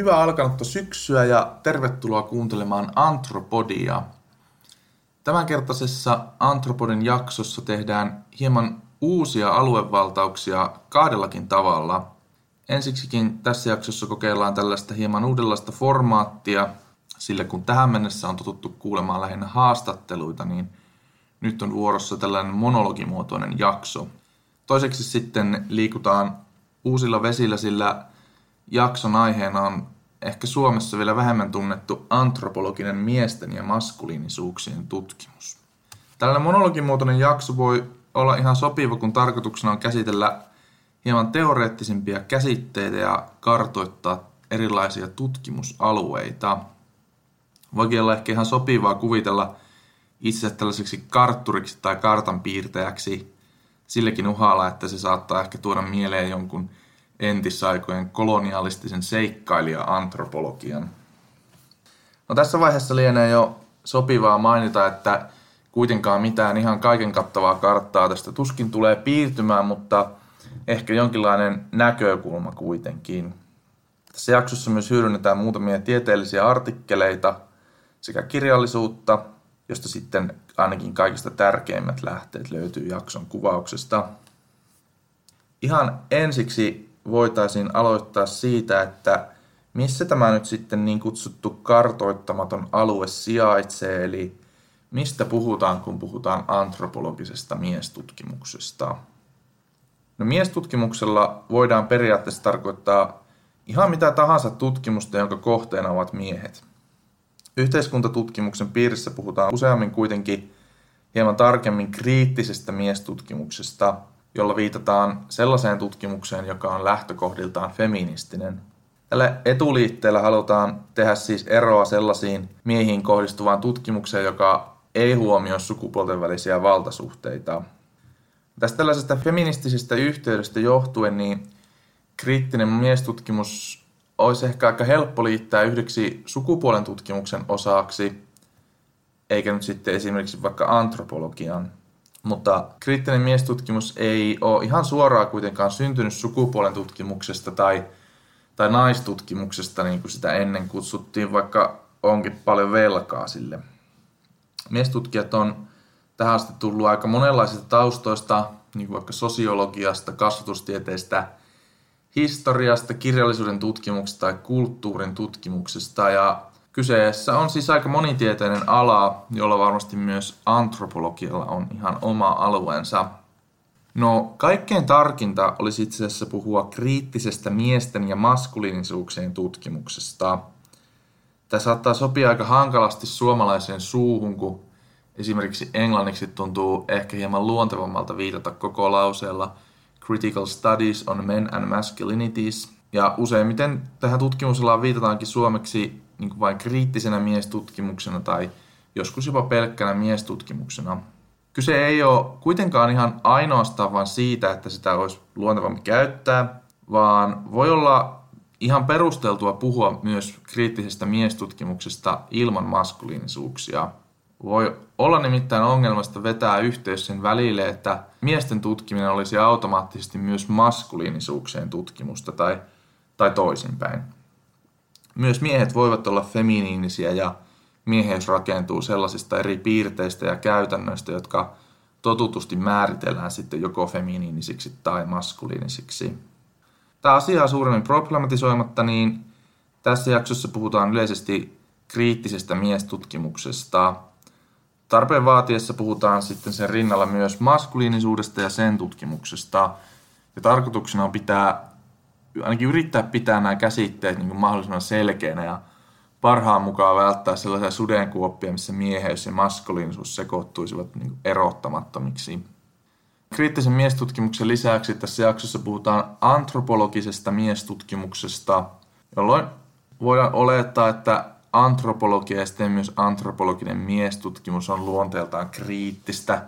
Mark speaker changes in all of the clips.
Speaker 1: Hyvää alkanutta syksyä ja tervetuloa kuuntelemaan Antropodia. Tämänkertaisessa Antropodin jaksossa tehdään hieman uusia aluevaltauksia kahdellakin tavalla. Ensiksikin tässä jaksossa kokeillaan tällaista hieman uudenlaista formaattia, sillä kun tähän mennessä on totuttu kuulemaan lähinnä haastatteluita, niin nyt on vuorossa tällainen monologimuotoinen jakso. Toiseksi sitten liikutaan uusilla vesillä, sillä jakson aiheena on ehkä Suomessa vielä vähemmän tunnettu antropologinen miesten ja maskuliinisuuksien tutkimus. Tällainen monologimuotoinen jakso voi olla ihan sopiva, kun tarkoituksena on käsitellä hieman teoreettisempia käsitteitä ja kartoittaa erilaisia tutkimusalueita. Voikin olla ehkä ihan sopivaa kuvitella itse tällaiseksi kartturiksi tai kartanpiirtäjäksi silläkin uhalla, että se saattaa ehkä tuoda mieleen jonkun entisaikojen kolonialistisen seikkailija-antropologian. No tässä vaiheessa lienee jo sopivaa mainita, että kuitenkaan mitään ihan kaiken kattavaa karttaa tästä tuskin tulee piirtymään, mutta ehkä jonkinlainen näkökulma kuitenkin. Tässä jaksossa myös hyödynnetään muutamia tieteellisiä artikkeleita sekä kirjallisuutta, josta sitten ainakin kaikista tärkeimmät lähteet löytyy jakson kuvauksesta. Ihan ensiksi voitaisiin aloittaa siitä, että missä tämä nyt sitten niin kutsuttu kartoittamaton alue sijaitsee, eli mistä puhutaan, kun puhutaan antropologisesta miestutkimuksesta. No miestutkimuksella voidaan periaatteessa tarkoittaa ihan mitä tahansa tutkimusta, jonka kohteena ovat miehet. Yhteiskuntatutkimuksen piirissä puhutaan useammin kuitenkin hieman tarkemmin kriittisestä miestutkimuksesta – jolla viitataan sellaiseen tutkimukseen, joka on lähtökohdiltaan feministinen. Tällä etuliitteellä halutaan tehdä siis eroa sellaisiin miehiin kohdistuvaan tutkimukseen, joka ei huomioi sukupuolten välisiä valtasuhteita. Tästä tällaisesta feministisestä yhteydestä johtuen niin kriittinen miestutkimus olisi ehkä aika helppo liittää yhdeksi sukupuolen tutkimuksen osaksi, eikä nyt sitten esimerkiksi vaikka antropologian. Mutta kriittinen miestutkimus ei ole ihan suoraan kuitenkaan syntynyt sukupuolen tutkimuksesta tai, tai naistutkimuksesta, niin kuin sitä ennen kutsuttiin, vaikka onkin paljon velkaa sille. Miestutkijat on tähän asti tullut aika monenlaisista taustoista, niin kuin vaikka sosiologiasta, kasvatustieteistä, historiasta, kirjallisuuden tutkimuksesta tai kulttuurin tutkimuksesta. Ja Kyseessä on siis aika monitieteinen ala, jolla varmasti myös antropologialla on ihan oma alueensa. No, kaikkein tarkinta olisi itse asiassa puhua kriittisestä miesten ja maskuliinisuuksien tutkimuksesta. Tämä saattaa sopia aika hankalasti suomalaiseen suuhun, kun esimerkiksi englanniksi tuntuu ehkä hieman luontevammalta viitata koko lauseella Critical Studies on Men and Masculinities. Ja useimmiten tähän tutkimusalaan viitataankin suomeksi niin kuin vain kriittisenä miestutkimuksena tai joskus jopa pelkkänä miestutkimuksena. Kyse ei ole kuitenkaan ihan ainoastaan vain siitä, että sitä olisi luontevampi käyttää, vaan voi olla ihan perusteltua puhua myös kriittisestä miestutkimuksesta ilman maskuliinisuuksia. Voi olla nimittäin ongelmasta vetää yhteys sen välille, että miesten tutkiminen olisi automaattisesti myös maskuliinisuuksien tutkimusta tai, tai toisinpäin. Myös miehet voivat olla feminiinisiä ja mieheys rakentuu sellaisista eri piirteistä ja käytännöistä, jotka totutusti määritellään sitten joko feminiinisiksi tai maskuliinisiksi. Tämä asiaa suuremmin problematisoimatta, niin tässä jaksossa puhutaan yleisesti kriittisestä miestutkimuksesta. Tarpeen vaatiessa puhutaan sitten sen rinnalla myös maskuliinisuudesta ja sen tutkimuksesta. Ja tarkoituksena on pitää ainakin yrittää pitää nämä käsitteet niin kuin mahdollisimman selkeänä ja parhaan mukaan välttää sellaisia sudenkuoppia, missä mieheys ja maskuliinisuus sekoittuisivat niin erottamattomiksi. Kriittisen miestutkimuksen lisäksi tässä jaksossa puhutaan antropologisesta miestutkimuksesta, jolloin voidaan olettaa, että antropologia ja sitten myös antropologinen miestutkimus on luonteeltaan kriittistä,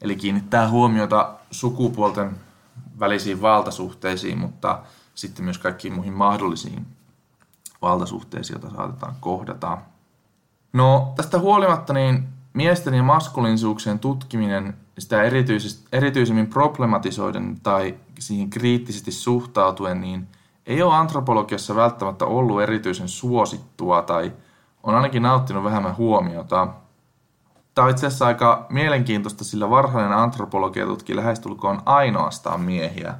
Speaker 1: eli kiinnittää huomiota sukupuolten välisiin valtasuhteisiin, mutta sitten myös kaikkiin muihin mahdollisiin valtasuhteisiin, joita saatetaan kohdata. No tästä huolimatta niin miesten ja maskuliinisuuksien tutkiminen sitä erityisemmin problematisoiden tai siihen kriittisesti suhtautuen, niin ei ole antropologiassa välttämättä ollut erityisen suosittua tai on ainakin nauttinut vähemmän huomiota. Tämä on itse asiassa aika mielenkiintoista, sillä varhainen antropologia tutki lähestulkoon ainoastaan miehiä.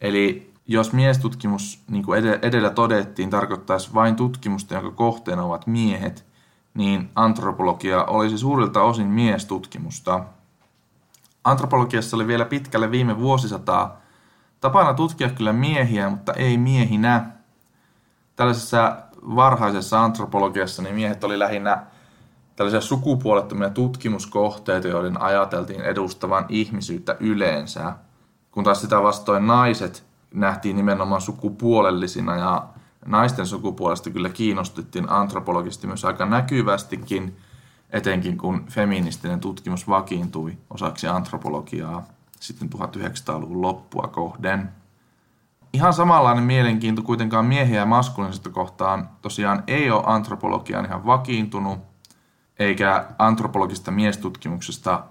Speaker 1: Eli jos miestutkimus, niin kuin edellä todettiin, tarkoittaisi vain tutkimusta, jonka kohteena ovat miehet, niin antropologia olisi suurilta osin miestutkimusta. Antropologiassa oli vielä pitkälle viime vuosisataa tapana tutkia kyllä miehiä, mutta ei miehinä. Tällaisessa varhaisessa antropologiassa niin miehet oli lähinnä tällaisia sukupuolettomia tutkimuskohteita, joiden ajateltiin edustavan ihmisyyttä yleensä, kun taas sitä vastoin naiset nähtiin nimenomaan sukupuolellisina ja naisten sukupuolesta kyllä kiinnostuttiin antropologisesti myös aika näkyvästikin, etenkin kun feministinen tutkimus vakiintui osaksi antropologiaa sitten 1900-luvun loppua kohden. Ihan samanlainen mielenkiinto kuitenkaan miehiä ja maskulinisesta kohtaan tosiaan ei ole antropologiaan ihan vakiintunut, eikä antropologista miestutkimuksesta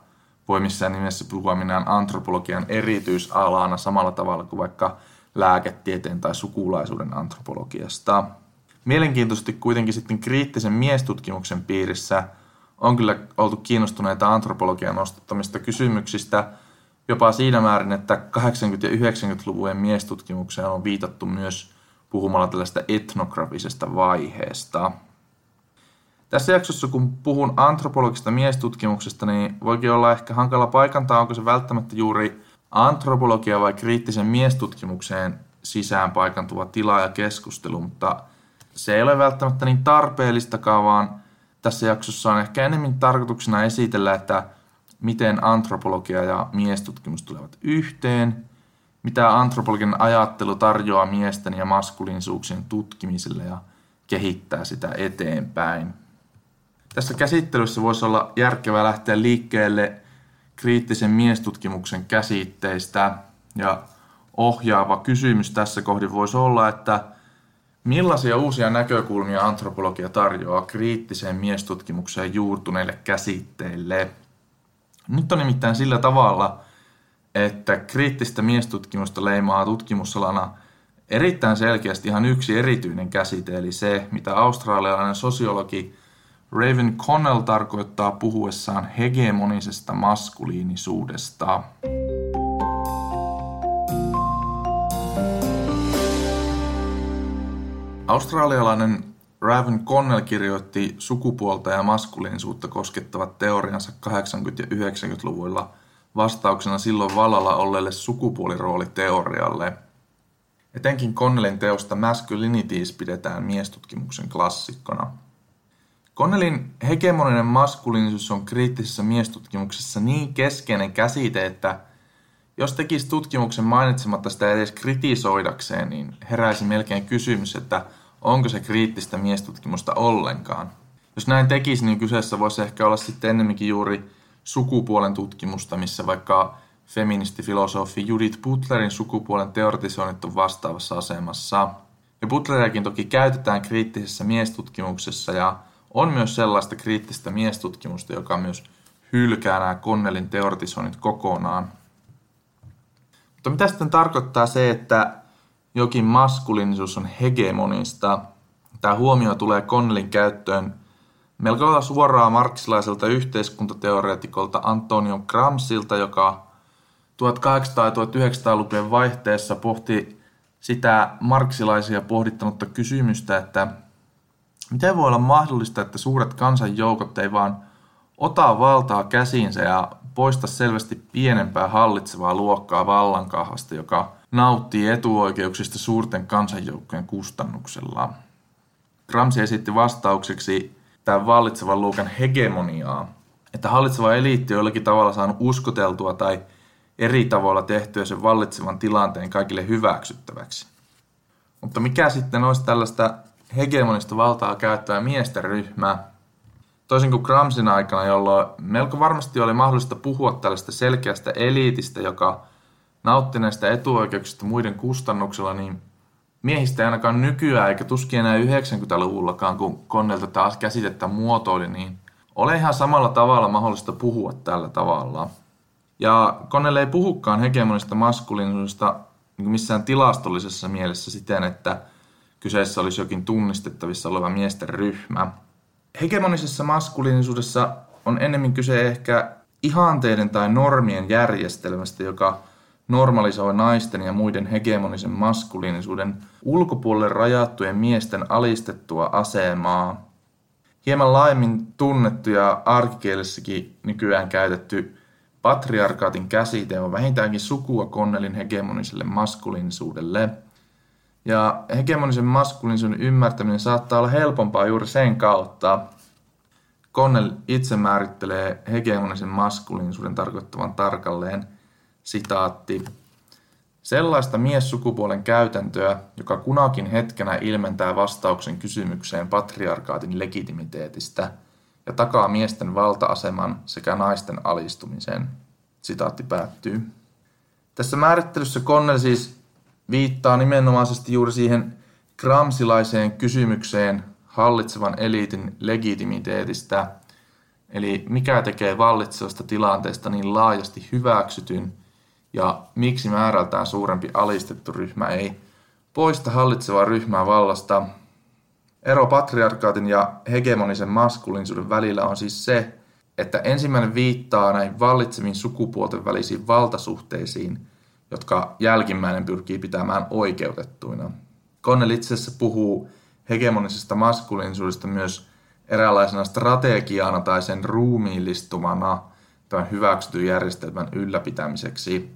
Speaker 1: voi missään nimessä puhua minään antropologian erityisalana samalla tavalla kuin vaikka lääketieteen tai sukulaisuuden antropologiasta. Mielenkiintoisesti kuitenkin sitten kriittisen miestutkimuksen piirissä on kyllä oltu kiinnostuneita antropologian nostattamista kysymyksistä – jopa siinä määrin, että 80- ja 90-luvujen miestutkimukseen on viitattu myös puhumalla tällaista etnografisesta vaiheesta. Tässä jaksossa, kun puhun antropologisesta miestutkimuksesta, niin voikin olla ehkä hankala paikantaa, onko se välttämättä juuri antropologia vai kriittisen miestutkimukseen sisään paikantuva tila ja keskustelu, mutta se ei ole välttämättä niin tarpeellistakaan, vaan tässä jaksossa on ehkä enemmän tarkoituksena esitellä, että miten antropologia ja miestutkimus tulevat yhteen, mitä antropologinen ajattelu tarjoaa miesten ja maskuliinisuuksien tutkimiselle ja kehittää sitä eteenpäin. Tässä käsittelyssä voisi olla järkevää lähteä liikkeelle kriittisen miestutkimuksen käsitteistä. Ja ohjaava kysymys tässä kohdin voisi olla, että millaisia uusia näkökulmia antropologia tarjoaa kriittiseen miestutkimukseen juurtuneille käsitteille – nyt on nimittäin sillä tavalla, että kriittistä miestutkimusta leimaa tutkimusalana erittäin selkeästi ihan yksi erityinen käsite, eli se, mitä australialainen sosiologi Raven Connell tarkoittaa puhuessaan hegemonisesta maskuliinisuudesta. Australialainen Raven Connell kirjoitti sukupuolta ja maskuliinisuutta koskettavat teoriansa 80- ja 90-luvuilla vastauksena silloin vallalla olleelle sukupuolirooliteorialle. Etenkin Connellin teosta Masculinities pidetään miestutkimuksen klassikkona. Connellin hegemoninen maskuliinisuus on kriittisessä miestutkimuksessa niin keskeinen käsite, että jos tekisi tutkimuksen mainitsematta sitä edes kritisoidakseen, niin heräisi melkein kysymys, että – onko se kriittistä miestutkimusta ollenkaan. Jos näin tekisi, niin kyseessä voisi ehkä olla sitten ennemminkin juuri sukupuolen tutkimusta, missä vaikka feministifilosofi Judith Butlerin sukupuolen teoretisoinnit on vastaavassa asemassa. Ja Butleriakin toki käytetään kriittisessä miestutkimuksessa ja on myös sellaista kriittistä miestutkimusta, joka myös hylkää nämä Connellin teoretisoinnit kokonaan. Mutta mitä sitten tarkoittaa se, että jokin maskuliinisuus on hegemonista. Tämä huomio tulee Connellin käyttöön melko suoraan marksilaiselta yhteiskuntateoreetikolta Antonio Gramsilta, joka 1800- ja 1900-lukujen vaihteessa pohti sitä marksilaisia pohdittanutta kysymystä, että miten voi olla mahdollista, että suuret kansanjoukot ei vaan ota valtaa käsiinsä ja poista selvästi pienempää hallitsevaa luokkaa vallankahvasta, joka nauttii etuoikeuksista suurten kansanjoukkojen kustannuksella. Gramsci esitti vastaukseksi tämän vallitsevan luokan hegemoniaa, että hallitseva eliitti on jollakin tavalla saanut uskoteltua tai eri tavoilla tehtyä sen vallitsevan tilanteen kaikille hyväksyttäväksi. Mutta mikä sitten olisi tällaista hegemonista valtaa käyttävää miesten ryhmää, toisin kuin Gramsin aikana, jolloin melko varmasti oli mahdollista puhua tällaista selkeästä eliitistä, joka nautti näistä etuoikeuksista muiden kustannuksella, niin miehistä ei ainakaan nykyään, eikä tuskin enää 90-luvullakaan, kun Konnelta taas käsitettä muotoili, niin ole ihan samalla tavalla mahdollista puhua tällä tavalla. Ja Connell ei puhukaan hegemonista maskuliinisuudesta niin missään tilastollisessa mielessä siten, että kyseessä olisi jokin tunnistettavissa oleva miesten ryhmä. Hegemonisessa maskuliinisuudessa on enemmän kyse ehkä ihanteiden tai normien järjestelmästä, joka normalisoi naisten ja muiden hegemonisen maskuliinisuuden ulkopuolelle rajattujen miesten alistettua asemaa. Hieman laajemmin tunnettu ja arkikielessäkin nykyään käytetty patriarkaatin käsite on vähintäänkin sukua Connellin hegemoniselle maskuliinisuudelle. Ja hegemonisen maskuliinisuuden ymmärtäminen saattaa olla helpompaa juuri sen kautta. Connell itse määrittelee hegemonisen maskuliinisuuden tarkoittavan tarkalleen – Sitaatti. Sellaista miessukupuolen käytäntöä, joka kunakin hetkenä ilmentää vastauksen kysymykseen patriarkaatin legitimiteetistä ja takaa miesten valta-aseman sekä naisten alistumisen. Sitaatti päättyy. Tässä määrittelyssä Connell siis viittaa nimenomaisesti juuri siihen gramsilaiseen kysymykseen hallitsevan eliitin legitimiteetistä, eli mikä tekee vallitsevasta tilanteesta niin laajasti hyväksytyn ja miksi määrältään suurempi alistettu ryhmä ei poista hallitsevaa ryhmää vallasta. Ero patriarkaatin ja hegemonisen maskuliinisuuden välillä on siis se, että ensimmäinen viittaa näihin vallitseviin sukupuolten välisiin valtasuhteisiin, jotka jälkimmäinen pyrkii pitämään oikeutettuina. Connell itse asiassa puhuu hegemonisesta maskuliinisuudesta myös eräänlaisena strategiana tai sen ruumiillistumana tämän hyväksytyn järjestelmän ylläpitämiseksi.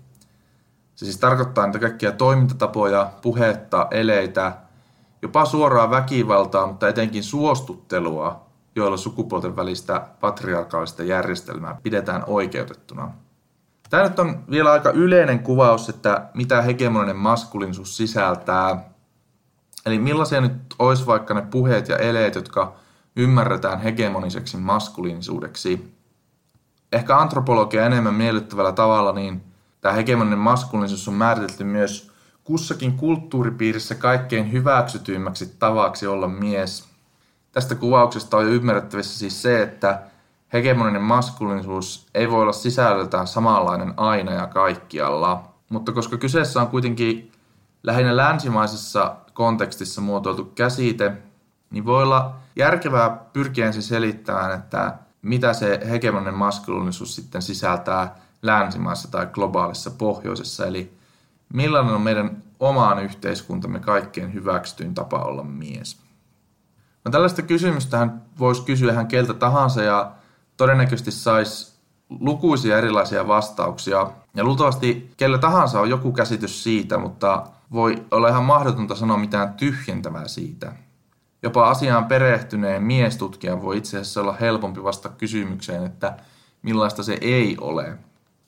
Speaker 1: Se siis tarkoittaa niitä kaikkia toimintatapoja, puhetta, eleitä, jopa suoraa väkivaltaa, mutta etenkin suostuttelua, joilla sukupuolten välistä patriarkaalista järjestelmää pidetään oikeutettuna. Tämä nyt on vielä aika yleinen kuvaus, että mitä hegemoninen maskuliinisuus sisältää. Eli millaisia nyt olisi vaikka ne puheet ja eleet, jotka ymmärretään hegemoniseksi maskuliinisuudeksi. Ehkä antropologia enemmän miellyttävällä tavalla, niin – Tämä hegemoninen maskuliinisuus on määritelty myös kussakin kulttuuripiirissä kaikkein hyväksytyimmäksi tavaksi olla mies. Tästä kuvauksesta on jo ymmärrettävissä siis se, että hegemoninen maskuliinisuus ei voi olla sisällöltään samanlainen aina ja kaikkialla. Mutta koska kyseessä on kuitenkin lähinnä länsimaisessa kontekstissa muotoiltu käsite, niin voi olla järkevää pyrkiä ensin selittämään, että mitä se hegemoninen maskuliinisuus sitten sisältää länsimaissa tai globaalissa pohjoisessa, eli millainen on meidän omaan yhteiskuntamme kaikkein hyväksytyin tapa olla mies. No tällaista kysymystähän voisi kysyä ihan keltä tahansa ja todennäköisesti saisi lukuisia erilaisia vastauksia. Ja luultavasti kelle tahansa on joku käsitys siitä, mutta voi olla ihan mahdotonta sanoa mitään tyhjentävää siitä. Jopa asiaan perehtyneen miestutkijan voi itse asiassa olla helpompi vasta kysymykseen, että millaista se ei ole.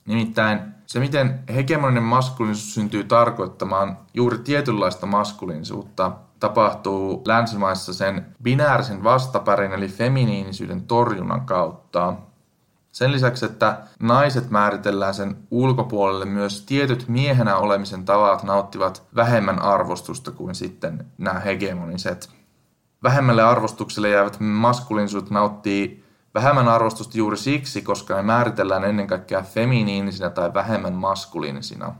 Speaker 1: Nimittäin se, miten hegemoninen maskuliinisuus syntyy tarkoittamaan juuri tietynlaista maskuliinisuutta, tapahtuu länsimaissa sen binäärisen vastapärin eli feminiinisyyden torjunnan kautta. Sen lisäksi, että naiset määritellään sen ulkopuolelle, myös tietyt miehenä olemisen tavat nauttivat vähemmän arvostusta kuin sitten nämä hegemoniset. Vähemmälle arvostukselle jäävät maskuliinisuudet nauttii vähemmän arvostusta juuri siksi, koska ne määritellään ennen kaikkea feminiinisinä tai vähemmän maskuliinisina.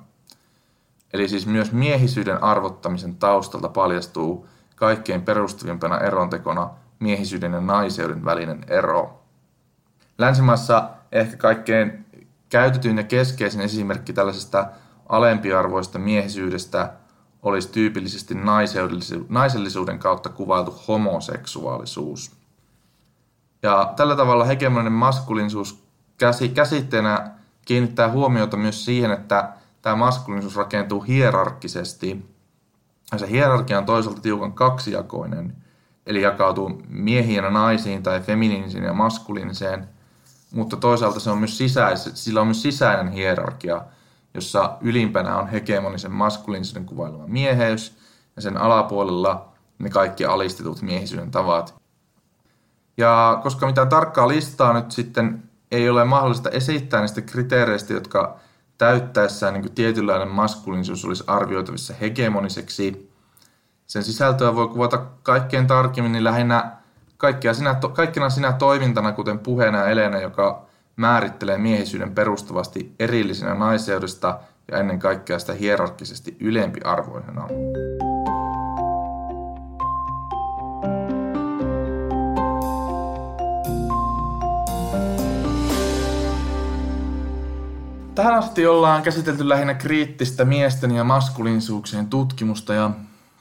Speaker 1: Eli siis myös miehisyyden arvottamisen taustalta paljastuu kaikkein perustavimpana erontekona miehisyyden ja naiseuden välinen ero. Länsimaissa ehkä kaikkein käytetyin ja keskeisin esimerkki tällaisesta alempiarvoista miehisyydestä olisi tyypillisesti naisellisuuden kautta kuvailtu homoseksuaalisuus. Ja tällä tavalla hegemoninen maskuliinisuus käsitteenä kiinnittää huomiota myös siihen, että tämä maskuliinisuus rakentuu hierarkkisesti. Ja se hierarkia on toisaalta tiukan kaksijakoinen, eli jakautuu miehiin ja naisiin tai feminiinisiin ja maskuliiniseen, mutta toisaalta se on myös sisäis, sillä on myös sisäinen hierarkia, jossa ylimpänä on hegemonisen maskuliinisuuden kuvailema mieheys, ja sen alapuolella ne kaikki alistetut miehisyyden tavat, ja koska mitään tarkkaa listaa nyt sitten ei ole mahdollista esittää niistä kriteereistä, jotka täyttäessään niin tietynlainen maskuliinisuus olisi arvioitavissa hegemoniseksi, sen sisältöä voi kuvata kaikkein tarkemmin niin lähinnä kaikkea sinä, kaikkina sinä toimintana, kuten puheena eleenä, joka määrittelee miehisyyden perustavasti erillisenä naiseudesta ja ennen kaikkea sitä hierarkkisesti ylempiarvoisena. Tähän asti ollaan käsitelty lähinnä kriittistä miesten ja maskuliinisuuksien tutkimusta ja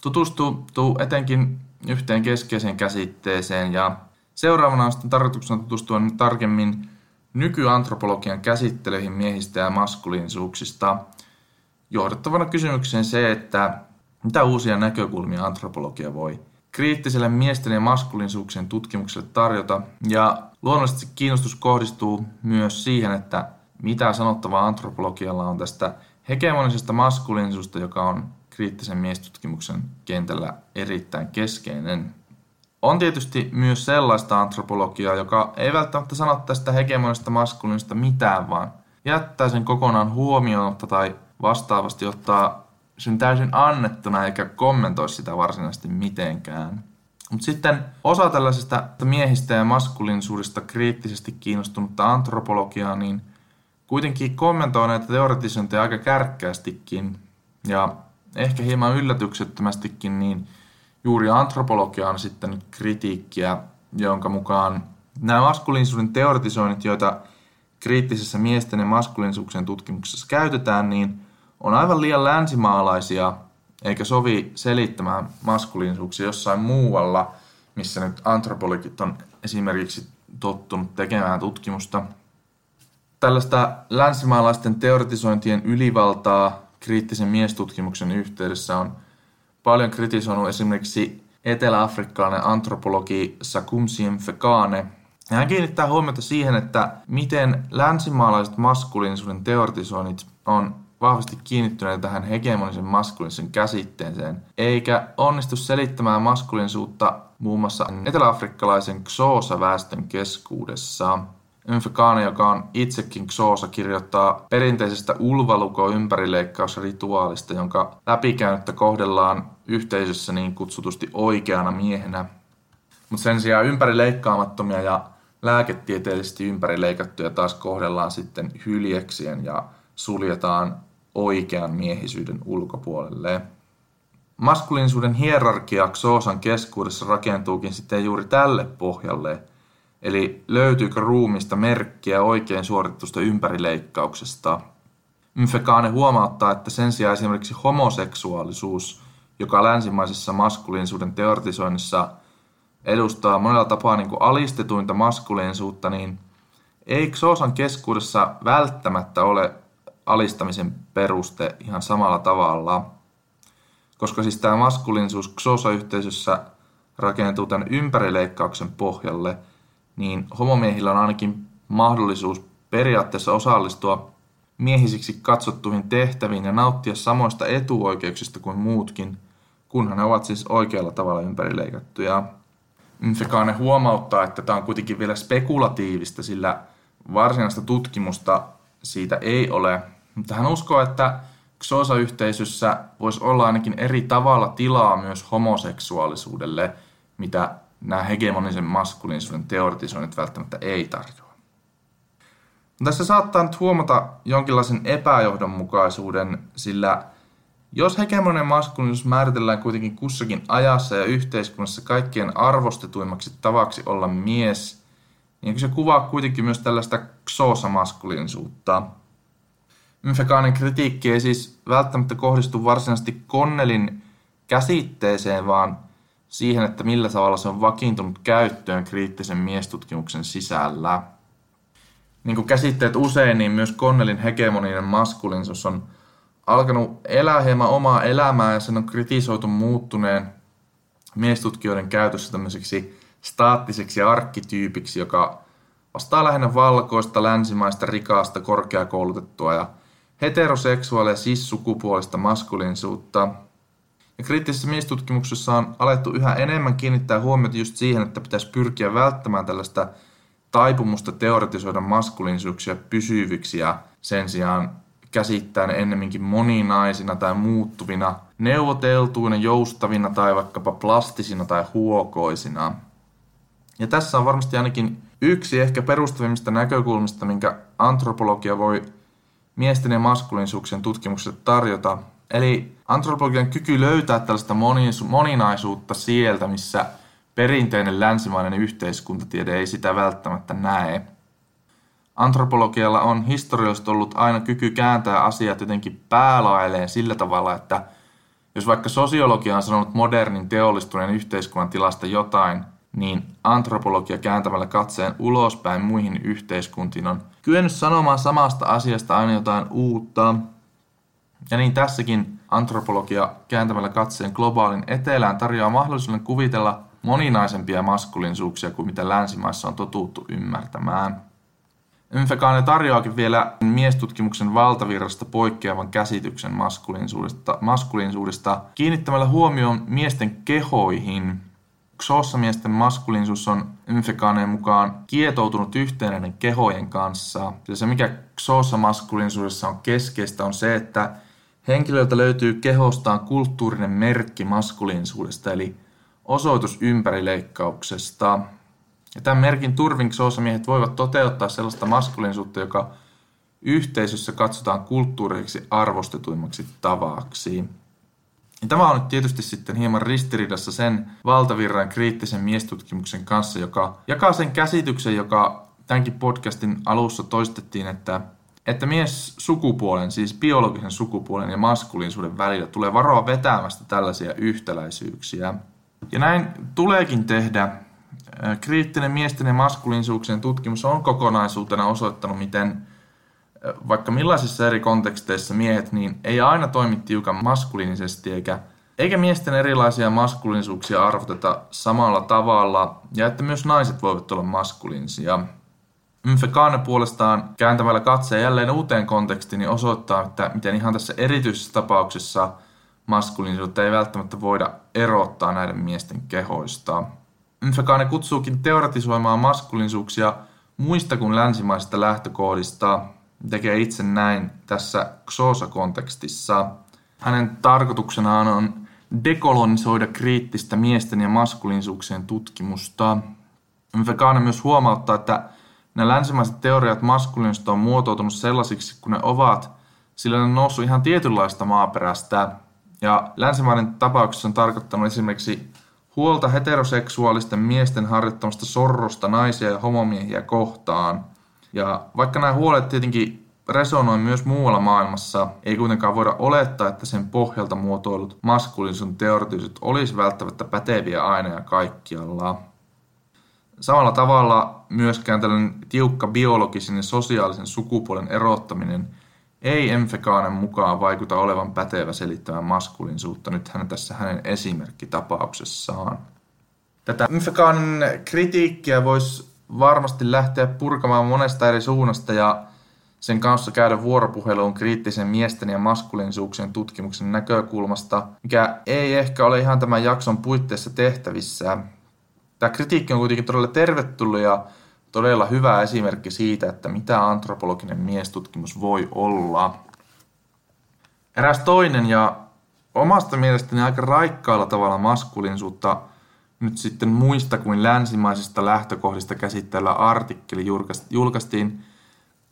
Speaker 1: tutustuu etenkin yhteen keskeiseen käsitteeseen ja seuraavana on sitten tarkoituksena tutustua tarkemmin nykyantropologian käsittelyihin miehistä ja maskuliinisuuksista. Johdettavana kysymykseen se, että mitä uusia näkökulmia antropologia voi kriittiselle miesten ja maskuliinisuuksien tutkimukselle tarjota. Ja luonnollisesti kiinnostus kohdistuu myös siihen, että mitä sanottavaa antropologialla on tästä hegemonisesta maskuliinisuudesta, joka on kriittisen miestutkimuksen kentällä erittäin keskeinen. On tietysti myös sellaista antropologiaa, joka ei välttämättä sano tästä hegemonista maskuliinista mitään, vaan jättää sen kokonaan huomioon tai vastaavasti ottaa sen täysin annettuna eikä kommentoi sitä varsinaisesti mitenkään. Mutta sitten osa tällaisesta miehistä ja maskuliinisuudesta kriittisesti kiinnostunutta antropologiaa, niin kuitenkin kommentoi näitä teoretisointeja aika kärkkäästikin ja ehkä hieman yllätyksettömästikin, niin juuri antropologia on sitten kritiikkiä, jonka mukaan nämä maskuliinisuuden teoretisoinnit, joita kriittisessä miesten ja maskuliinisuuksien tutkimuksessa käytetään, niin on aivan liian länsimaalaisia, eikä sovi selittämään maskuliinisuuksia jossain muualla, missä nyt antropologit on esimerkiksi tottunut tekemään tutkimusta. Tällaista länsimaalaisten teoretisointien ylivaltaa kriittisen miestutkimuksen yhteydessä on paljon kritisoinut esimerkiksi etelä-afrikkalainen antropologi Sakumsiem Fekane. Hän kiinnittää huomiota siihen, että miten länsimaalaiset maskuliinisuuden teoretisoinnit on vahvasti kiinnittyneet tähän hegemonisen maskuliinisen käsitteeseen, eikä onnistu selittämään maskuliinisuutta muun muassa eteläafrikkalaisen Xhosa-väestön keskuudessa. Ymfekane, joka on itsekin Xoosa, kirjoittaa perinteisestä ulvaluko ympärileikkausrituaalista, jonka läpikäynyttä kohdellaan yhteisössä niin kutsutusti oikeana miehenä. Mutta sen sijaan ympärileikkaamattomia ja lääketieteellisesti ympärileikattuja taas kohdellaan sitten hyljeksien ja suljetaan oikean miehisyyden ulkopuolelle. Maskuliinisuuden hierarkia Xoosan keskuudessa rakentuukin sitten juuri tälle pohjalle – Eli löytyykö ruumista merkkiä oikein suoritetusta ympärileikkauksesta? Mfekane huomauttaa, että sen sijaan esimerkiksi homoseksuaalisuus, joka länsimaisessa maskuliinisuuden teoretisoinnissa edustaa monella tapaa niin kuin alistetuinta maskuliinisuutta, niin ei Xoosan keskuudessa välttämättä ole alistamisen peruste ihan samalla tavalla. Koska siis tämä maskuliinisuus Xoosa-yhteisössä rakentuu tämän ympärileikkauksen pohjalle – niin homomiehillä on ainakin mahdollisuus periaatteessa osallistua miehisiksi katsottuihin tehtäviin ja nauttia samoista etuoikeuksista kuin muutkin, kunhan ne ovat siis oikealla tavalla ympärileikattuja. Mfekane huomauttaa, että tämä on kuitenkin vielä spekulatiivista, sillä varsinaista tutkimusta siitä ei ole. Mutta hän uskoo, että Xhosa-yhteisössä voisi olla ainakin eri tavalla tilaa myös homoseksuaalisuudelle, mitä nämä hegemonisen maskuliinisuuden teoretisoinnit välttämättä ei tarjoa. Tässä saattaa nyt huomata jonkinlaisen epäjohdonmukaisuuden, sillä jos hegemoninen maskuliinisuus määritellään kuitenkin kussakin ajassa ja yhteiskunnassa kaikkien arvostetuimmaksi tavaksi olla mies, niin se kuvaa kuitenkin myös tällaista xoosa-maskuliinisuutta. Mfekaanin kritiikki ei siis välttämättä kohdistu varsinaisesti Connellin käsitteeseen, vaan siihen, että millä tavalla se on vakiintunut käyttöön kriittisen miestutkimuksen sisällä. Niin kuin käsitteet usein, niin myös Connellin hegemoninen maskuliinisuus on alkanut elää hieman omaa elämää ja sen on kritisoitu muuttuneen miestutkijoiden käytössä tämmöiseksi staattiseksi arkkityypiksi, joka vastaa lähinnä valkoista, länsimaista, rikaasta, korkeakoulutettua ja heteroseksuaalia cis-sukupuolista maskuliinisuutta – ja kriittisessä miestutkimuksessa on alettu yhä enemmän kiinnittää huomiota just siihen, että pitäisi pyrkiä välttämään tällaista taipumusta teoretisoida maskuliinisuuksia pysyviksi ja sen sijaan käsittää ne ennemminkin moninaisina tai muuttuvina, neuvoteltuina, joustavina tai vaikkapa plastisina tai huokoisina. Ja tässä on varmasti ainakin yksi ehkä perustavimmista näkökulmista, minkä antropologia voi miesten ja maskuliinisuuksien tutkimuksessa tarjota. Eli antropologian kyky löytää tällaista moninaisuutta sieltä, missä perinteinen länsimainen yhteiskuntatiede ei sitä välttämättä näe. Antropologialla on historiallisesti ollut aina kyky kääntää asiat jotenkin päälailleen sillä tavalla, että jos vaikka sosiologia on sanonut modernin teollistuneen yhteiskunnan tilasta jotain, niin antropologia kääntämällä katseen ulospäin muihin yhteiskuntiin on kyennyt sanomaan samasta asiasta aina jotain uutta. Ja niin tässäkin antropologia kääntämällä katseen globaalin etelään tarjoaa mahdollisuuden kuvitella moninaisempia maskulinsuuksia kuin mitä länsimaissa on totuttu ymmärtämään. Ymfekane tarjoakin vielä miestutkimuksen valtavirrasta poikkeavan käsityksen maskuliinisuudesta, maskuliinisuudesta kiinnittämällä huomioon miesten kehoihin. Xoossa-miesten maskuliinisuus on Ymfekaneen mukaan kietoutunut yhteen kehojen kanssa. Ja se, mikä Xoossa-maskuliinisuudessa on keskeistä, on se, että henkilöltä löytyy kehostaan kulttuurinen merkki maskuliinisuudesta, eli osoitus ympärileikkauksesta. Ja tämän merkin turvin miehet voivat toteuttaa sellaista maskuliinisuutta, joka yhteisössä katsotaan kulttuuriksi arvostetuimmaksi tavaksi. Ja tämä on nyt tietysti sitten hieman ristiriidassa sen valtavirran kriittisen miestutkimuksen kanssa, joka jakaa sen käsityksen, joka tämänkin podcastin alussa toistettiin, että, että mies sukupuolen, siis biologisen sukupuolen ja maskuliinisuuden välillä tulee varoa vetämästä tällaisia yhtäläisyyksiä. Ja näin tuleekin tehdä, Kriittinen miesten ja maskuliinisuuksien tutkimus on kokonaisuutena osoittanut, miten vaikka millaisissa eri konteksteissa miehet niin ei aina toimi tiukan maskuliinisesti eikä, eikä miesten erilaisia maskuliinisuuksia arvoteta samalla tavalla ja että myös naiset voivat olla maskuliinisia. Mfekane puolestaan kääntämällä katseen jälleen uuteen kontekstiin niin osoittaa, että miten ihan tässä erityisessä tapauksessa maskuliinisuutta ei välttämättä voida erottaa näiden miesten kehoista. Mfekane kutsuukin teoretisoimaan maskuliinisuuksia muista kuin länsimaisista lähtökohdista, tekee itse näin tässä Xoosa-kontekstissa. Hänen tarkoituksenaan on dekolonisoida kriittistä miesten ja maskuliinisuuksien tutkimusta. Mfekane myös huomauttaa, että nämä länsimaiset teoriat maskuliinista on muotoutunut sellaisiksi kun ne ovat, sillä ne on noussut ihan tietynlaista maaperästä. Ja länsimaiden tapauksessa on tarkoittanut esimerkiksi huolta heteroseksuaalisten miesten harjoittamasta sorrosta naisia ja homomiehiä kohtaan. Ja vaikka nämä huolet tietenkin resonoi myös muualla maailmassa, ei kuitenkaan voida olettaa, että sen pohjalta muotoilut maskuliinisuuden teoreettiset olisi välttämättä päteviä aina ja kaikkialla. Samalla tavalla myöskään tällainen tiukka biologisen ja sosiaalisen sukupuolen erottaminen ei Emfekaanen mukaan vaikuta olevan pätevä selittämään maskuliinisuutta nyt hän tässä hänen esimerkkitapauksessaan. Tätä Emfekaanen kritiikkiä voisi varmasti lähteä purkamaan monesta eri suunnasta ja sen kanssa käydä vuoropuheluun kriittisen miesten ja maskuliinisuuksien tutkimuksen näkökulmasta, mikä ei ehkä ole ihan tämän jakson puitteissa tehtävissä. Tämä kritiikki on kuitenkin todella tervetullut ja todella hyvä esimerkki siitä, että mitä antropologinen miestutkimus voi olla. Eräs toinen ja omasta mielestäni aika raikkaalla tavalla maskuliinisuutta nyt sitten muista kuin länsimaisista lähtökohdista käsitteellä artikkeli julkaistiin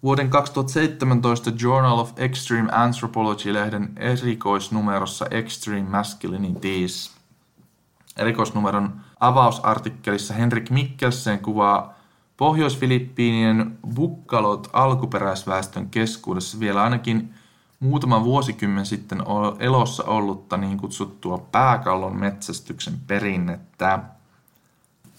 Speaker 1: vuoden 2017 Journal of Extreme Anthropology-lehden erikoisnumerossa Extreme Masculinities. Erikoisnumeron avausartikkelissa Henrik Mikkelsen kuvaa Pohjois-Filippiinien bukkalot alkuperäisväestön keskuudessa vielä ainakin muutama vuosikymmen sitten elossa ollutta niin kutsuttua pääkallon metsästyksen perinnettä.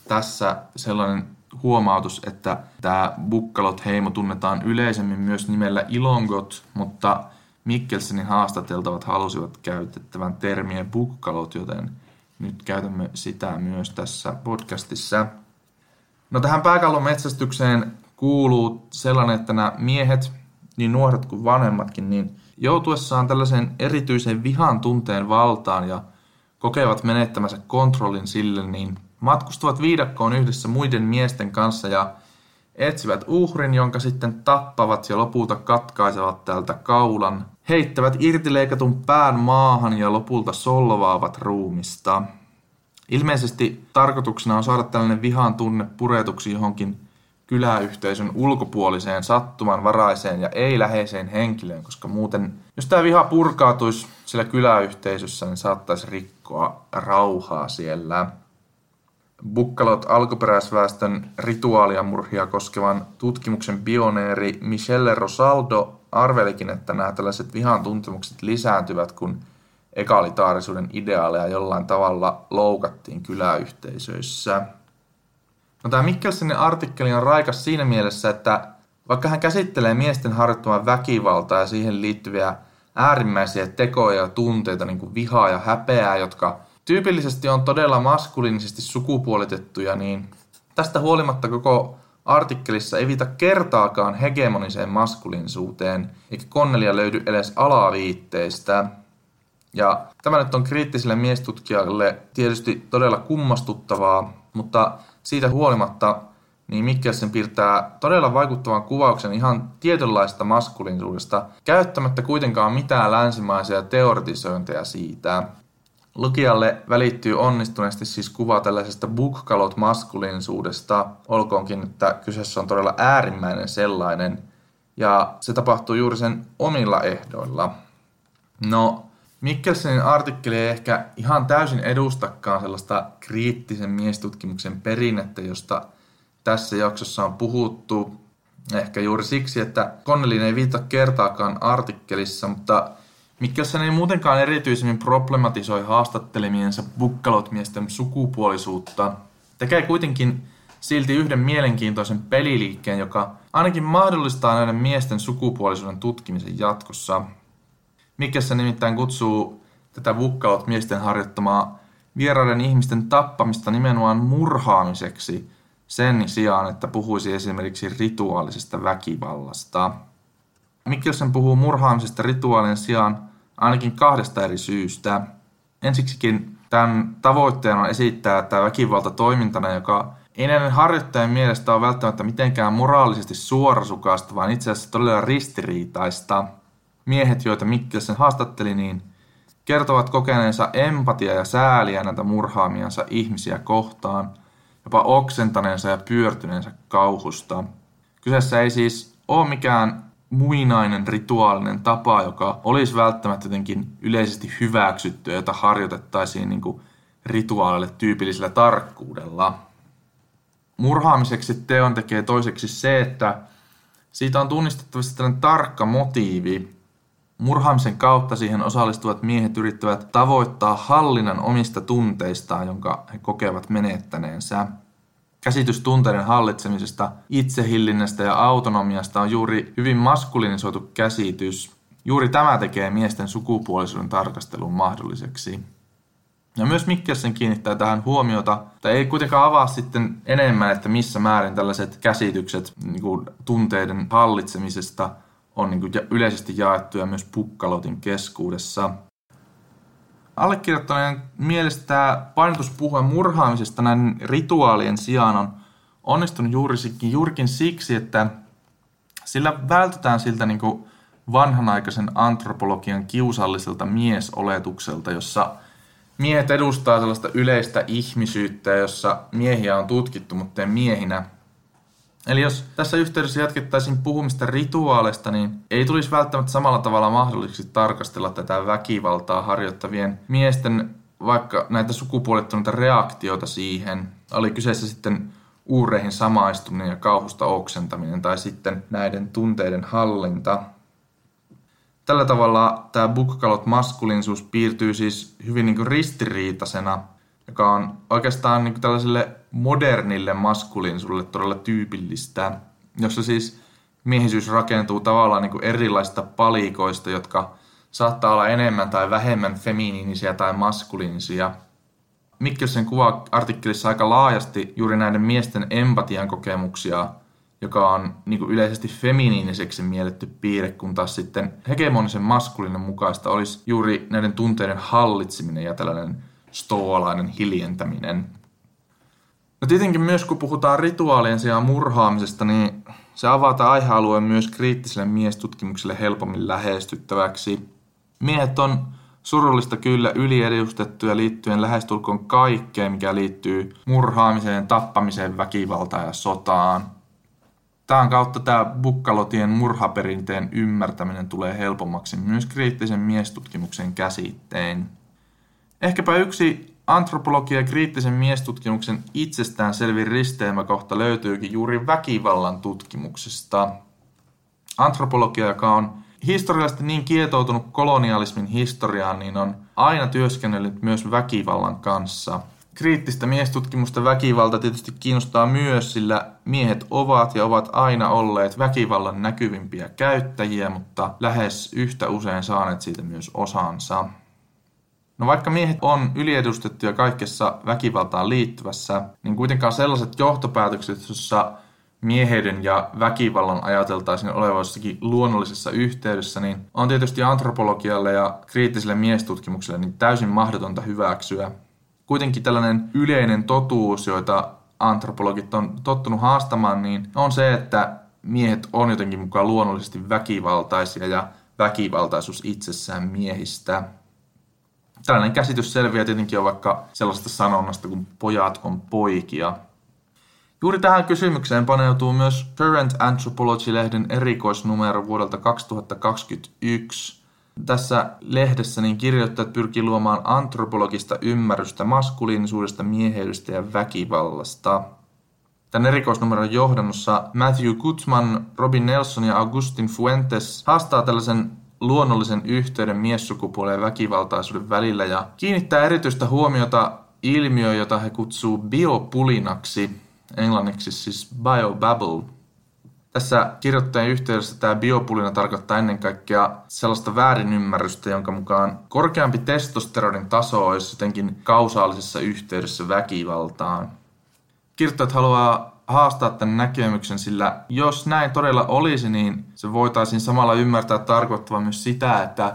Speaker 1: Tässä sellainen huomautus, että tämä bukkalot-heimo tunnetaan yleisemmin myös nimellä Ilongot, mutta Mikkelsenin haastateltavat halusivat käytettävän termiä bukkalot, joten nyt käytämme sitä myös tässä podcastissa. No tähän pääkallon metsästykseen kuuluu sellainen, että nämä miehet, niin nuoret kuin vanhemmatkin, niin joutuessaan tällaisen erityisen vihan tunteen valtaan ja kokevat menettämänsä kontrollin sille, niin matkustavat viidakkoon yhdessä muiden miesten kanssa ja etsivät uhrin, jonka sitten tappavat ja lopulta katkaisevat tältä kaulan, heittävät irtileikatun pään maahan ja lopulta solvaavat ruumista. Ilmeisesti tarkoituksena on saada tällainen vihan tunne puretuksi johonkin kyläyhteisön ulkopuoliseen sattumanvaraiseen ja ei-läheiseen henkilöön, koska muuten, jos tämä viha purkautuisi siellä kyläyhteisössä, niin saattaisi rikkoa rauhaa siellä. Bukkalot alkuperäisväestön rituaalia murhia koskevan tutkimuksen pioneeri Michelle Rosaldo arvelikin, että nämä tällaiset vihan tuntemukset lisääntyvät, kun egalitaarisuuden ideaaleja jollain tavalla loukattiin kyläyhteisöissä. No, tämä Mikkelsenin artikkeli on raikas siinä mielessä, että vaikka hän käsittelee miesten harjoittamaa väkivaltaa ja siihen liittyviä äärimmäisiä tekoja ja tunteita, niin kuin vihaa ja häpeää, jotka tyypillisesti on todella maskuliinisesti sukupuolitettuja, niin tästä huolimatta koko artikkelissa ei viita kertaakaan hegemoniseen maskuliinisuuteen, eikä Konnelia löydy edes alaviitteistä. Ja tämä nyt on kriittiselle miestutkijalle tietysti todella kummastuttavaa, mutta siitä huolimatta niin Mikkelsen piirtää todella vaikuttavan kuvauksen ihan tietynlaista maskuliinisuudesta, käyttämättä kuitenkaan mitään länsimaisia teoretisointeja siitä. Lukijalle välittyy onnistuneesti siis kuva tällaisesta bukkalot maskuliinisuudesta, olkoonkin, että kyseessä on todella äärimmäinen sellainen, ja se tapahtuu juuri sen omilla ehdoilla. No, Mikkelsenin artikkeli ei ehkä ihan täysin edustakaan sellaista kriittisen miestutkimuksen perinnettä, josta tässä jaksossa on puhuttu. Ehkä juuri siksi, että Connellin ei viita kertaakaan artikkelissa, mutta Mikkelsen ei muutenkaan erityisemmin problematisoi haastattelemiensa bukkalotmiesten sukupuolisuutta. Tekee kuitenkin silti yhden mielenkiintoisen peliliikkeen, joka ainakin mahdollistaa näiden miesten sukupuolisuuden tutkimisen jatkossa. Mikkelssä nimittäin kutsuu tätä bukkalot miesten harjoittamaa vieraiden ihmisten tappamista nimenomaan murhaamiseksi sen sijaan, että puhuisi esimerkiksi rituaalisesta väkivallasta. Mikkelsen puhuu murhaamisesta rituaalien sijaan ainakin kahdesta eri syystä. Ensiksikin tämän tavoitteena on esittää tämä väkivalta toimintana, joka ei näiden harjoittajan mielestä ole välttämättä mitenkään moraalisesti suorasukasta, vaan itse asiassa todella ristiriitaista. Miehet, joita Mikkelsen haastatteli, niin kertovat kokeneensa empatia ja sääliä näitä murhaamiansa ihmisiä kohtaan, jopa oksentaneensa ja pyörtyneensä kauhusta. Kyseessä ei siis ole mikään muinainen rituaalinen tapa, joka olisi välttämättä jotenkin yleisesti hyväksytty, jota harjoitettaisiin niin kuin rituaalille tyypillisellä tarkkuudella. Murhaamiseksi teon tekee toiseksi se, että siitä on tunnistettavasti tällainen tarkka motiivi. Murhaamisen kautta siihen osallistuvat miehet yrittävät tavoittaa hallinnan omista tunteistaan, jonka he kokevat menettäneensä. Käsitys tunteiden hallitsemisesta, itsehillinnästä ja autonomiasta on juuri hyvin maskulinisoitu käsitys. Juuri tämä tekee miesten sukupuolisuuden tarkastelun mahdolliseksi. Ja myös Mikkelsen kiinnittää tähän huomiota, että ei kuitenkaan avaa sitten enemmän, että missä määrin tällaiset käsitykset niin kuin tunteiden hallitsemisesta on niin kuin yleisesti jaettuja myös Pukkalotin keskuudessa. Allekirjoittaneen mielestä tämä painotuspuhe murhaamisesta näiden rituaalien sijaan on onnistunut juurikin, juurikin siksi, että sillä vältytään siltä niin kuin vanhanaikaisen antropologian kiusalliselta miesoletukselta, jossa miehet edustaa sellaista yleistä ihmisyyttä, jossa miehiä on tutkittu, mutta miehinä – Eli jos tässä yhteydessä jatkettaisiin puhumista rituaaleista, niin ei tulisi välttämättä samalla tavalla mahdolliseksi tarkastella tätä väkivaltaa harjoittavien miesten vaikka näitä sukupuolittuneita reaktioita siihen. Oli kyseessä sitten uureihin samaistuminen ja kauhusta oksentaminen tai sitten näiden tunteiden hallinta. Tällä tavalla tämä bukkalot maskuliinisuus piirtyy siis hyvin niin kuin ristiriitasena – joka on oikeastaan niin tällaiselle modernille maskuliinisuudelle todella tyypillistä, jossa siis miehisyys rakentuu tavallaan niin erilaisista palikoista, jotka saattaa olla enemmän tai vähemmän feminiinisiä tai maskuliinisia. Mikkelsen kuvaa artikkelissa aika laajasti juuri näiden miesten empatian kokemuksia, joka on niin kuin yleisesti feminiiniseksi mielletty piirre, kun taas sitten hegemonisen maskulinen mukaista olisi juuri näiden tunteiden hallitseminen ja tällainen stoalainen hiljentäminen. No tietenkin myös kun puhutaan rituaalien sijaan murhaamisesta, niin se avaa tämä aihealue myös kriittiselle miestutkimukselle helpommin lähestyttäväksi. Miehet on surullista kyllä yliedustettuja liittyen lähestulkoon kaikkeen, mikä liittyy murhaamiseen, tappamiseen, väkivaltaan ja sotaan. Tämän kautta tämä bukkalotien murhaperinteen ymmärtäminen tulee helpommaksi myös kriittisen miestutkimuksen käsittein. Ehkäpä yksi antropologia ja kriittisen miestutkimuksen itsestään selvin risteemäkohta löytyykin juuri väkivallan tutkimuksesta. Antropologia, joka on historiallisesti niin kietoutunut kolonialismin historiaan, niin on aina työskennellyt myös väkivallan kanssa. Kriittistä miestutkimusta väkivalta tietysti kiinnostaa myös, sillä miehet ovat ja ovat aina olleet väkivallan näkyvimpiä käyttäjiä, mutta lähes yhtä usein saaneet siitä myös osansa. No vaikka miehet on yliedustettuja kaikessa väkivaltaan liittyvässä, niin kuitenkaan sellaiset johtopäätökset, joissa mieheyden ja väkivallan ajateltaisiin olevan jossakin luonnollisessa yhteydessä, niin on tietysti antropologialle ja kriittiselle miestutkimukselle niin täysin mahdotonta hyväksyä. Kuitenkin tällainen yleinen totuus, joita antropologit on tottunut haastamaan, niin on se, että miehet on jotenkin mukaan luonnollisesti väkivaltaisia ja väkivaltaisuus itsessään miehistä. Tällainen käsitys selviää tietenkin jo vaikka sellaisesta sanonnasta kuin pojat on poikia. Juuri tähän kysymykseen paneutuu myös Current Anthropology-lehden erikoisnumero vuodelta 2021. Tässä lehdessä niin kirjoittajat pyrkii luomaan antropologista ymmärrystä maskuliinisuudesta, mieheydestä ja väkivallasta. Tämän erikoisnumeron johdannossa Matthew Gutman, Robin Nelson ja Augustin Fuentes haastaa tällaisen luonnollisen yhteyden miessukupuolen ja väkivaltaisuuden välillä ja kiinnittää erityistä huomiota ilmiöön, jota he kutsuu biopulinaksi, englanniksi siis biobabble. Tässä kirjoittajan yhteydessä tämä biopulina tarkoittaa ennen kaikkea sellaista väärinymmärrystä, jonka mukaan korkeampi testosteronin taso olisi jotenkin kausaalisessa yhteydessä väkivaltaan. Kirjoittajat haluaa haastaa tämän näkemyksen, sillä jos näin todella olisi, niin se voitaisiin samalla ymmärtää tarkoittavan myös sitä, että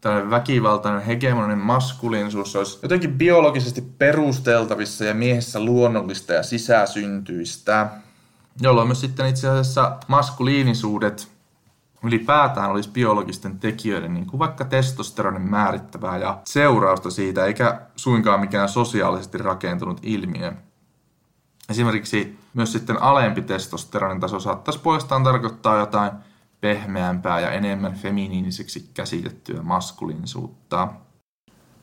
Speaker 1: tällainen väkivaltainen hegemoninen maskuliinisuus olisi jotenkin biologisesti perusteltavissa ja miehessä luonnollista ja sisäsyntyistä, jolloin myös sitten itse asiassa maskuliinisuudet ylipäätään olisi biologisten tekijöiden, niin kuin vaikka testosteronin määrittävää ja seurausta siitä, eikä suinkaan mikään sosiaalisesti rakentunut ilmiö. Esimerkiksi myös sitten alempi testosteronin taso saattaisi puolestaan tarkoittaa jotain pehmeämpää ja enemmän feminiiniseksi käsitettyä maskuliinisuutta.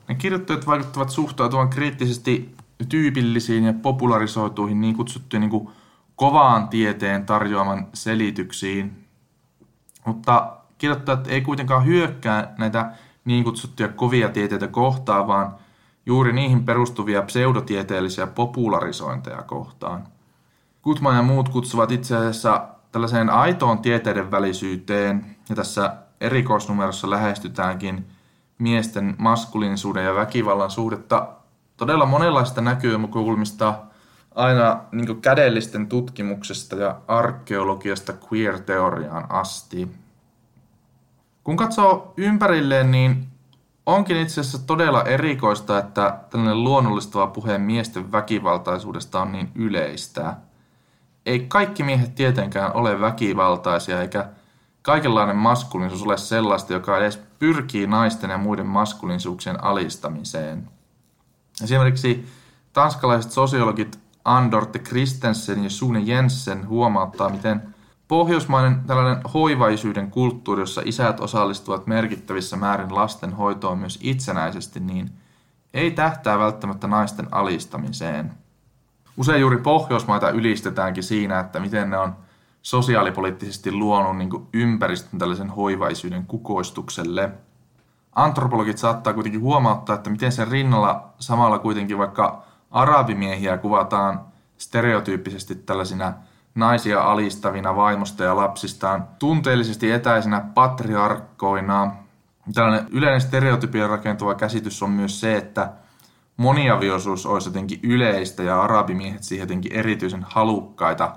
Speaker 1: Ne kirjoittajat vaikuttavat suhtautuvan kriittisesti tyypillisiin ja popularisoituihin niin kutsuttuihin niin kuin kovaan tieteen tarjoaman selityksiin, mutta kirjoittajat ei kuitenkaan hyökkää näitä niin kutsuttuja kovia tieteitä kohtaan, vaan juuri niihin perustuvia pseudotieteellisiä popularisointeja kohtaan. Kutman ja muut kutsuvat itse asiassa tällaiseen aitoon tieteiden välisyyteen, ja tässä erikoisnumerossa lähestytäänkin miesten maskuliinisuuden ja väkivallan suhdetta todella monenlaista näkökulmista aina niin kädellisten tutkimuksesta ja arkeologiasta queer-teoriaan asti. Kun katsoo ympärilleen, niin onkin itse asiassa todella erikoista, että tällainen luonnollistava puhe miesten väkivaltaisuudesta on niin yleistä. Ei kaikki miehet tietenkään ole väkivaltaisia, eikä kaikenlainen maskuliinisuus ole sellaista, joka edes pyrkii naisten ja muiden maskuliinisuuksien alistamiseen. Esimerkiksi tanskalaiset sosiologit Andorte Christensen ja Sune Jensen huomauttaa, miten Pohjoismainen tällainen hoivaisuuden kulttuuri, jossa isät osallistuvat merkittävissä määrin lasten hoitoon myös itsenäisesti, niin ei tähtää välttämättä naisten alistamiseen. Usein juuri Pohjoismaita ylistetäänkin siinä, että miten ne on sosiaalipoliittisesti luonut niin ympäristön tällaisen hoivaisuuden kukoistukselle. Antropologit saattaa kuitenkin huomauttaa, että miten sen rinnalla samalla kuitenkin vaikka arabimiehiä kuvataan stereotyyppisesti tällaisina – naisia alistavina vaimosta ja lapsistaan, tunteellisesti etäisinä patriarkkoina. Tällainen yleinen stereotypia rakentuva käsitys on myös se, että moniavioisuus olisi jotenkin yleistä ja arabimiehet siihen jotenkin erityisen halukkaita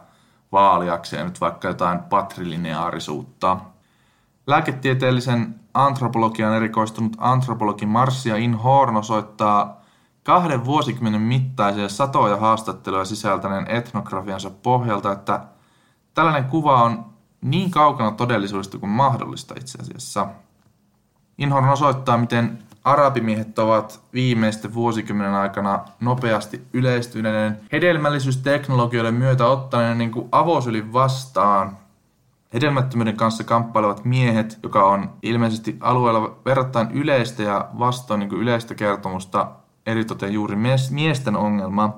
Speaker 1: vaaliakseen nyt vaikka jotain patrilineaarisuutta. Lääketieteellisen antropologian erikoistunut antropologi Marcia Inhorn osoittaa kahden vuosikymmenen mittaisia satoja haastatteluja sisältäneen etnografiansa pohjalta, että tällainen kuva on niin kaukana todellisuudesta kuin mahdollista itse asiassa. Inhorn osoittaa, miten arabimiehet ovat viimeisten vuosikymmenen aikana nopeasti yleistyneiden hedelmällisyysteknologioiden myötä ottaneet niin avosylin vastaan. Hedelmättömyyden kanssa kamppailevat miehet, joka on ilmeisesti alueella verrattain yleistä ja vastoin niin yleistä kertomusta, eritoten juuri miesten ongelma,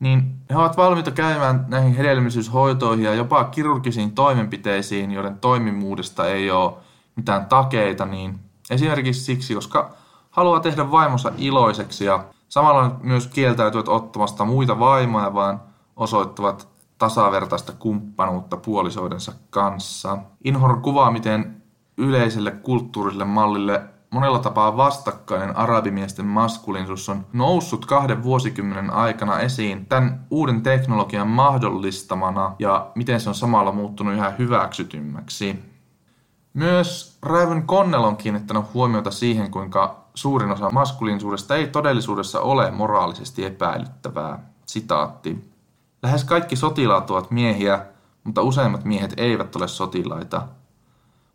Speaker 1: niin he ovat valmiita käymään näihin hedelmällisyyshoitoihin ja jopa kirurgisiin toimenpiteisiin, joiden toimimuudesta ei ole mitään takeita, niin esimerkiksi siksi, koska haluaa tehdä vaimonsa iloiseksi ja samalla myös kieltäytyvät ottamasta muita vaimoja, vaan osoittavat tasavertaista kumppanuutta puolisoidensa kanssa. Inhor kuvaa, miten yleiselle kulttuuriselle mallille monella tapaa vastakkainen arabimiesten maskuliinisuus on noussut kahden vuosikymmenen aikana esiin tämän uuden teknologian mahdollistamana ja miten se on samalla muuttunut yhä hyväksytymmäksi. Myös Raven Connell on kiinnittänyt huomiota siihen, kuinka suurin osa maskuliinisuudesta ei todellisuudessa ole moraalisesti epäilyttävää. Sitaatti. Lähes kaikki sotilaat ovat miehiä, mutta useimmat miehet eivät ole sotilaita.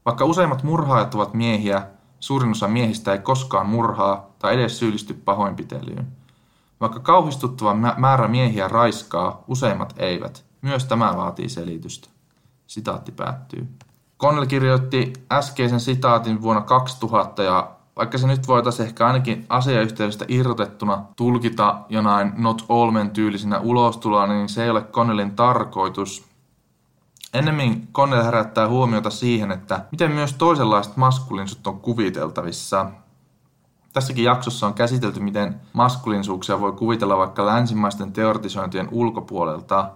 Speaker 1: Vaikka useimmat murhaajat ovat miehiä, suurin osa miehistä ei koskaan murhaa tai edes syyllisty pahoinpitelyyn. Vaikka kauhistuttava määrä miehiä raiskaa, useimmat eivät. Myös tämä vaatii selitystä. Sitaatti päättyy. Connell kirjoitti äskeisen sitaatin vuonna 2000 ja vaikka se nyt voitaisiin ehkä ainakin asiayhteydestä irrotettuna tulkita jonain not all men tyylisenä ulostuloa, niin se ei ole Connellin tarkoitus. Ennemmin Connell herättää huomiota siihen, että miten myös toisenlaiset maskulinsut on kuviteltavissa. Tässäkin jaksossa on käsitelty, miten maskulinsuuksia voi kuvitella vaikka länsimaisten teoretisointien ulkopuolelta.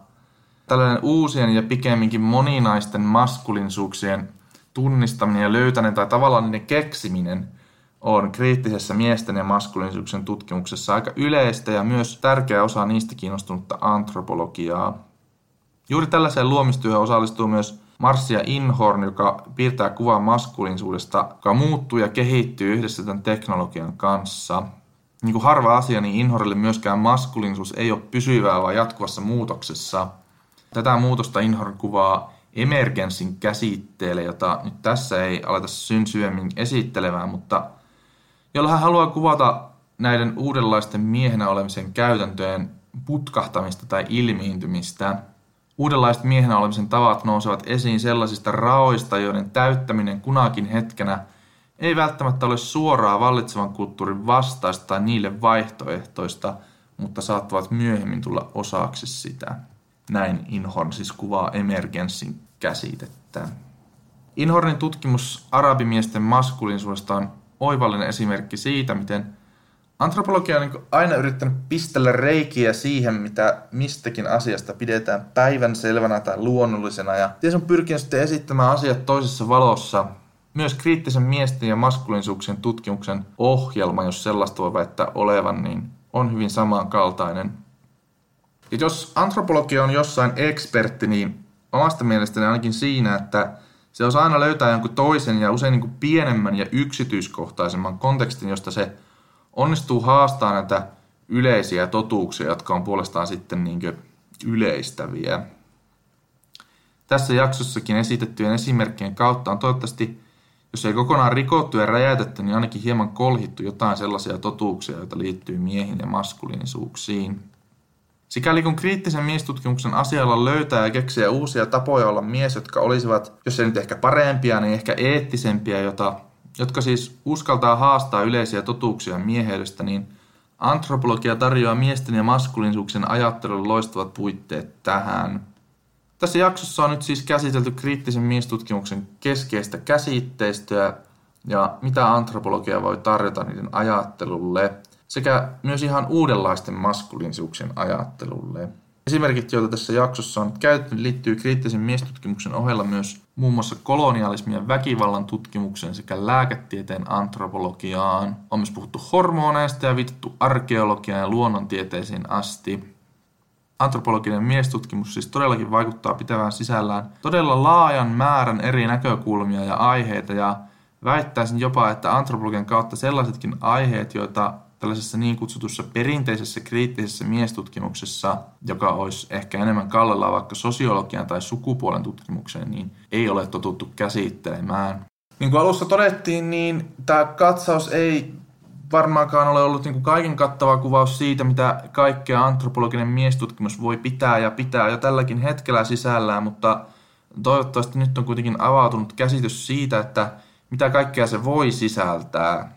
Speaker 1: Tällainen uusien ja pikemminkin moninaisten maskulinsuuksien tunnistaminen ja löytäminen tai tavallaan niiden keksiminen on kriittisessä miesten ja maskuliinisuuksien tutkimuksessa aika yleistä ja myös tärkeä osa niistä kiinnostunutta antropologiaa. Juuri tällaiseen luomistyöhön osallistuu myös Marcia Inhorn, joka piirtää kuvaa maskuliinisuudesta, joka muuttuu ja kehittyy yhdessä tämän teknologian kanssa. Niin kuin harva asia, niin Inhorille myöskään maskuliinisuus ei ole pysyvää, vaan jatkuvassa muutoksessa. Tätä muutosta Inhorn kuvaa emergenssin käsitteelle, jota nyt tässä ei aleta synsyömmin esittelemään, mutta jolla hän haluaa kuvata näiden uudenlaisten miehenä olemisen käytäntöjen putkahtamista tai ilmiintymistä – Uudenlaiset miehenä olemisen tavat nousevat esiin sellaisista raoista, joiden täyttäminen kunakin hetkenä ei välttämättä ole suoraa vallitsevan kulttuurin vastaista tai niille vaihtoehtoista, mutta saattavat myöhemmin tulla osaksi sitä. Näin Inhorn siis kuvaa emergenssin käsitettä. Inhornin tutkimus arabimiesten maskuliinisuudesta on oivallinen esimerkki siitä, miten Antropologia on niin aina yrittänyt pistellä reikiä siihen, mitä mistäkin asiasta pidetään päivän selvänä tai luonnollisena. Ja se on pyrkinyt sitten esittämään asiat toisessa valossa. Myös kriittisen miesten ja maskuliinisuuksien tutkimuksen ohjelma, jos sellaista voi väittää olevan, niin on hyvin samankaltainen. Ja jos antropologia on jossain ekspertti, niin omasta mielestäni ainakin siinä, että se osaa aina löytää jonkun toisen ja usein niin kuin pienemmän ja yksityiskohtaisemman kontekstin, josta se onnistuu haastaa näitä yleisiä totuuksia, jotka on puolestaan sitten niin yleistäviä. Tässä jaksossakin esitettyjen esimerkkien kautta on toivottavasti, jos ei kokonaan rikottu ja räjäytetty, niin ainakin hieman kolhittu jotain sellaisia totuuksia, joita liittyy miehiin ja maskuliinisuuksiin. Sikäli kun kriittisen miestutkimuksen asialla löytää ja keksiä uusia tapoja olla mies, jotka olisivat, jos ei nyt ehkä parempia, niin ehkä eettisempiä, jota jotka siis uskaltaa haastaa yleisiä totuuksia mieheydestä, niin antropologia tarjoaa miesten ja maskuliinisuuksien ajattelulle loistavat puitteet tähän. Tässä jaksossa on nyt siis käsitelty kriittisen miestutkimuksen keskeistä käsitteistöä ja mitä antropologia voi tarjota niiden ajattelulle sekä myös ihan uudenlaisten maskuliinisuuksien ajattelulle. Esimerkit, joita tässä jaksossa on käytetty, liittyy kriittisen miestutkimuksen ohella myös muun muassa kolonialismin väkivallan tutkimukseen sekä lääketieteen antropologiaan. On myös puhuttu hormoneista ja viitattu arkeologiaan ja luonnontieteisiin asti. Antropologinen miestutkimus siis todellakin vaikuttaa pitävään sisällään todella laajan määrän eri näkökulmia ja aiheita ja väittäisin jopa, että antropologian kautta sellaisetkin aiheet, joita tällaisessa niin kutsutussa perinteisessä kriittisessä miestutkimuksessa, joka olisi ehkä enemmän kallella vaikka sosiologian tai sukupuolen tutkimukseen, niin ei ole totuttu käsittelemään. Niin kuin alussa todettiin, niin tämä katsaus ei varmaankaan ole ollut niin kuin kaiken kattava kuvaus siitä, mitä kaikkea antropologinen miestutkimus voi pitää ja pitää jo tälläkin hetkellä sisällään, mutta toivottavasti nyt on kuitenkin avautunut käsitys siitä, että mitä kaikkea se voi sisältää.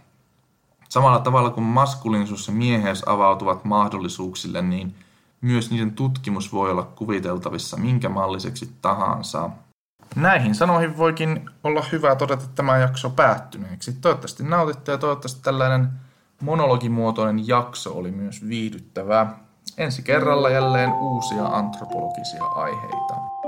Speaker 1: Samalla tavalla kuin maskuliinisuus ja mieheys avautuvat mahdollisuuksille, niin myös niiden tutkimus voi olla kuviteltavissa minkä malliseksi tahansa. Näihin sanoihin voikin olla hyvä todeta tämä jakso päättyneeksi. Toivottavasti nautitte ja toivottavasti tällainen monologimuotoinen jakso oli myös viihdyttävää. Ensi kerralla jälleen uusia antropologisia aiheita.